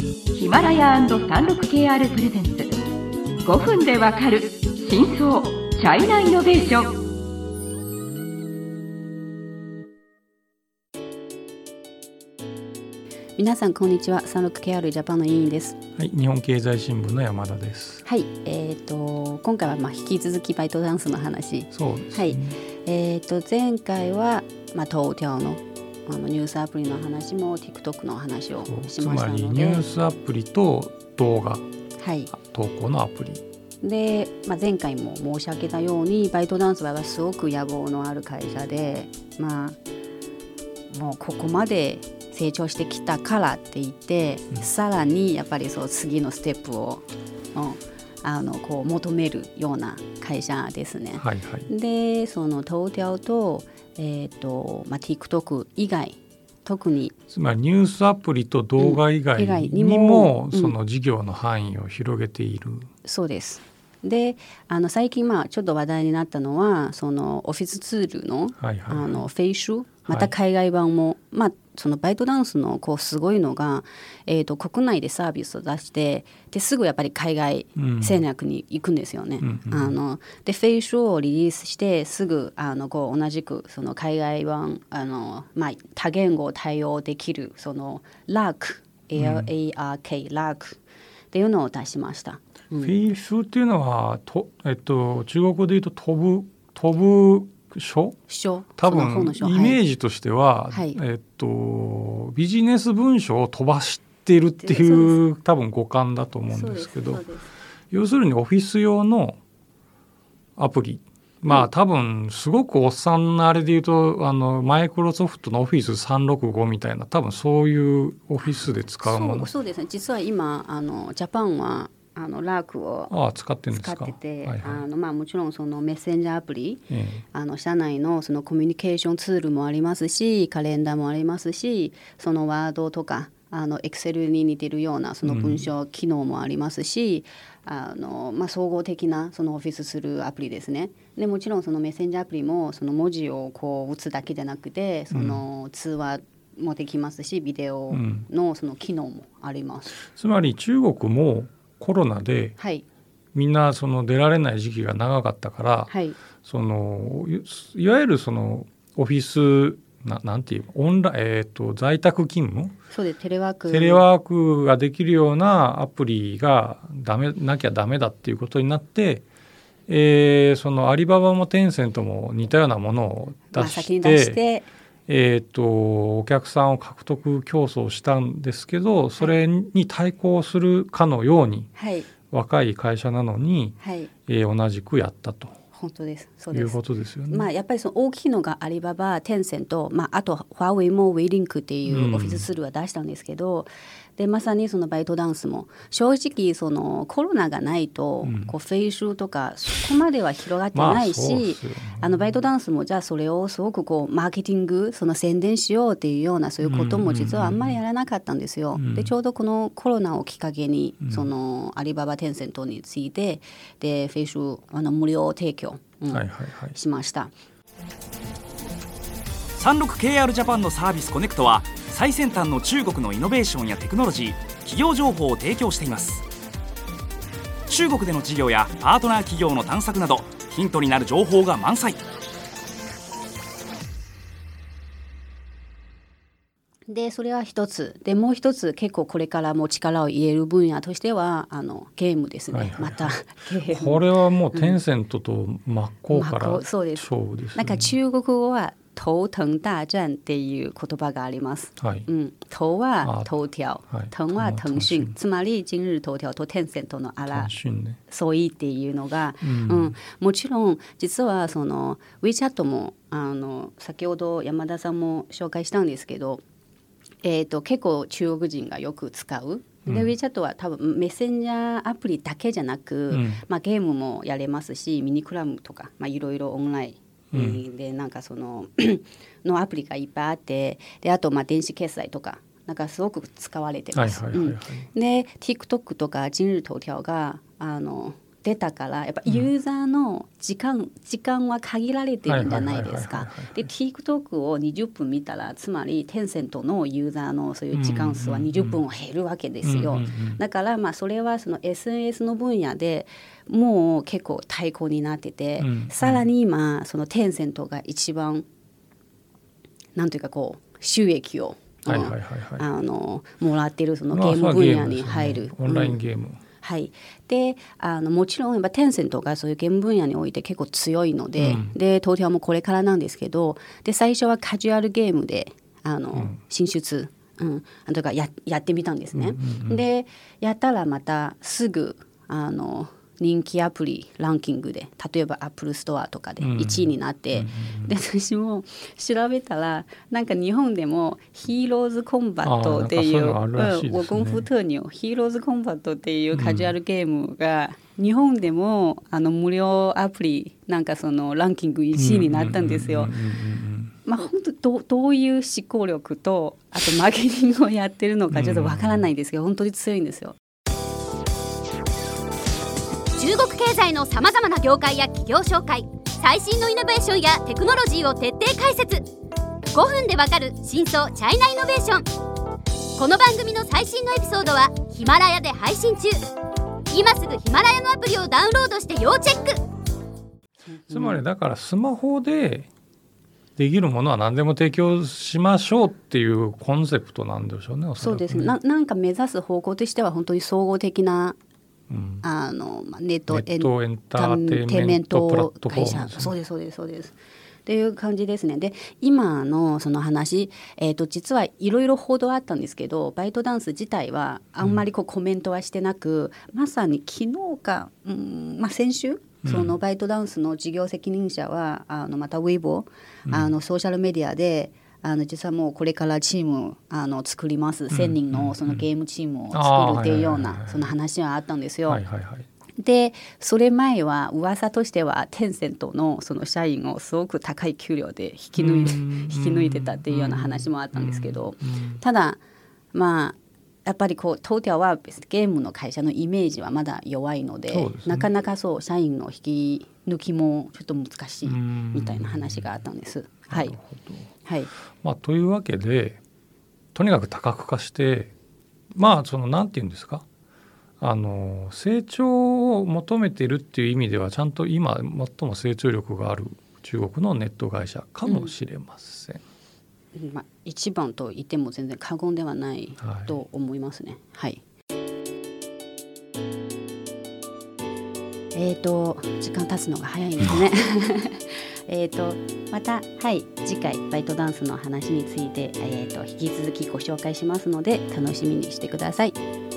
ヒマラヤ &36KR プレゼンツ。5分でわかる真相チャイナイノベーション。皆さんこんにちは。36KR ジャパンの委員です。はい、日本経済新聞の山田です。はいえー、と今回はまあ引き続きバイトダンスの話。そうです、ね。はい。えー、と前回は、まあ、頭条のあのニュースアプリの話も TikTok の話をしましつまりたのでニュースアプリと動画。はい、投稿のアプリ。で、まあ、前回も申し上げたようにバイトダンスはすごく野望のある会社でまあもうここまで成長してきたからって言って、うん。さらにやっぱりそう次のステップを、うんあのこう求めるような会社ですね。はいはい。でその頭条と,、えーとまあ、TikTok 以外特につまりニュースアプリと動画以外ににもうんもその事業の範囲を広げている。そうです。であの最近まあちょっと話題になったのはそのオフィスツールのはいはい。はい。あのフェイシュまた海外版も、まあそのバイトダンスのこうすごいのが、えー、と国内でサービスを出してですぐやっぱり海外うん。戦略に行くんですよね。うんうんあのでフェイシュをリリースしてすぐあのこう同じくその海外版あの、まあ、多言語を対応できるその LARK LARK、LARK っていうのを出しました。うん。フェイシュっていうのはとえっと中国語で言うと飛ぶ飛ぶ書？書。多分イメはい。ージとしては、はい。えっとビジネス文書を飛ばしてるっていう多分語感だと思うんですけど要するにオフィス用のアプリまあ多分すごくおっさんのあれで言うとあのマイクロソフトのオフィス365みたいな多分そういうオフィスで使うもの。そうそうですね。実は今あのジャパンはあのラークを使っててて、はいはい。あのまあ、もちろんそのメッセンジャーアプリえ。あの社内のそのコミュニケーションツールもありますしカレンダーもありますしそのワードとかあのエクセルに似てるようなその文章機能もありますし、あのまあ、総合的なそのオフィスするアプリですね。でもちろんそのメッセンジャーアプリもその文字をこう打つだけじゃなくてその通話もできますしビデオのその機能もあります。つまり中国もコロナではい、みんなその出られない時期が長かったから、はい。そのいいわゆるそのオフィスななんていうオンラえー、と在宅勤務？そうです。テレワーク。テレワークができるようなアプリがダメなきゃダメだっていうことになって、えーそのアリババもテンセントも似たようなものをまあ、出して,、して。えー、とお客さんを獲得競争したんですけどそれに対抗するかのようにはい。若い会社なのに、はい。えー同じくやったと本当です。そうです。いうことですよね。まあ、やっぱりその大きいのがアリババ、テンセント、まあ、あとファーウェイもウェイリンクっていうオフィスツールは出したんですけど、でまさにそのバイトダンスも正直そのコロナがないと、うんこうフェイシュとかそこまでは広がってまあないし、そうですよねあのバイトダンスもじゃあそれをすごくこうマーケティングその宣伝しようっていうようなそういうことも実はあんまりやらなかったんですよ。うんでちょうどこのコロナをきっかけに、うんそのアリババテンセントについてでフェイシュあの無料提供、うんはいはいはい。しました。36KR ジャパンのサービスコネクトは最先端の中国のイノベーションやテクノロジー企業情報を提供しています。中国での事業やパートナー企業の探索などヒントになる情報が満載。でそれは一つ。でもう一つ結構これからも力を入れる分野としてはあのゲームですね、はいはいはい。またこれはもうテンセントと真っ向から真っ向そうです、ね。なんか中国語は頭疼大战っていう言葉があります。はい。うん、頭はあ頭条。はい、疼は騰騰訊訊、つまり今日頭条とテンセントのあら。単純ね。相違っていうのが、ううん。んもちろん実はその WeChat もあの先ほど山田さんも紹介したんですけど、えー、と結構中国人がよく使う。で、うん WeChat は多分メッセンジャーアプリだけじゃなく、うん。まあ、ゲームもやれますしミニクラブとか、まあ、いろいろオンラインうん。えーでなんかその のアプリがいっぱいあってであとまあ電子決済とかなんかすごく使われてはいます。で TikTok とか今日頭条があの出たからやっぱユーザーの時間、時間は限られてるんじゃないですか。で TikTok を20分見たらつまりテンセントのユーザーのそういう時間数は20分減るわけですよ。だからまあそれはその SNS の分野でもう結構対抗になってて、さらに今そのテンセントが一番なんというかこう収益をはいはいはいはい。あのもらってるそのゲーム分野に入る、オンラインゲーム、はい、であのもちろんやっぱテンセントがそういうゲーム分野において結構強いので、うん。で東京もこれからなんですけどで最初はカジュアルゲームであの、ん。進出、うん、というかややってみたんですね。うんうんうん。でやったらまたすぐあの人気アプリランキングで例えばアップルストアとかでうん1位になって、で私も調べたらなんか日本でもヒーローズコンバットっていうあーなんかそういうのあるらしいですねうん我功夫特にヒーローズコンバットっていうカジュアルゲームが、日本でもあの無料アプリなんかそのランキング1位になったんですよ。うんうんうんうんまあ、本当どうどういう思考力とあとマーケティングをやってるのかちょっとわからないんですけど、本当に強いんですよ。中国経済のさまざまな業界や企業紹介最新のイノベーションやテクノロジーを徹底解説。5分でわかる真相チャイナイノベーション。この番組の最新のエピソードはヒマラヤで配信中。今すぐヒマラヤのアプリをダウンロードして要チェック。つまりだからスマホでできるものは何でも提供しましょうっていうコンセプトなんでしょうねおそらくそうです。ねななんか目指す方向としては本当に総合的なうんあの、まあ、ネットエンターテインメント会社。そうですそうですそうです。っていう感じですね。で今のその話、えー、と実はいろいろ報道あったんですけどバイトダンス自体はあんまりこうコメントはしてなく、まさに昨日か、うんまあ、先週そのバイトダンスの事業責任者はあのまたウェボあのソーシャルメディアであの実はもうこれからチームあの作ります。1,000人のそのゲームチームを作るっていうようないその話はあったんですよ。はいはいはい。でそれ前は噂としてはテンセントのその社員をすごく高い給料で引き抜いてうん。引き抜いてたっていうような話もあったんですけど。うん。ただまあやっぱりこうトーティアはゲームの会社のイメージはまだ弱いのでね。なかなかそう社員の引き抜きもちょっと難しいうんみたいな話があったんです。はい。はい。まあ、というわけでとにかく多角化してまあそのなんて言うんですか？あの成長を求めてるっていう意味ではちゃんと今最も成長力がある中国のネット会社かもしれません。まあ、一番と言っても全然過言ではないはいと思いますね。はい。えっ、と時間経つのが早いですね。えっとまたはい次回バイトダンスの話についてえっ、と引き続きご紹介しますので楽しみにしてください。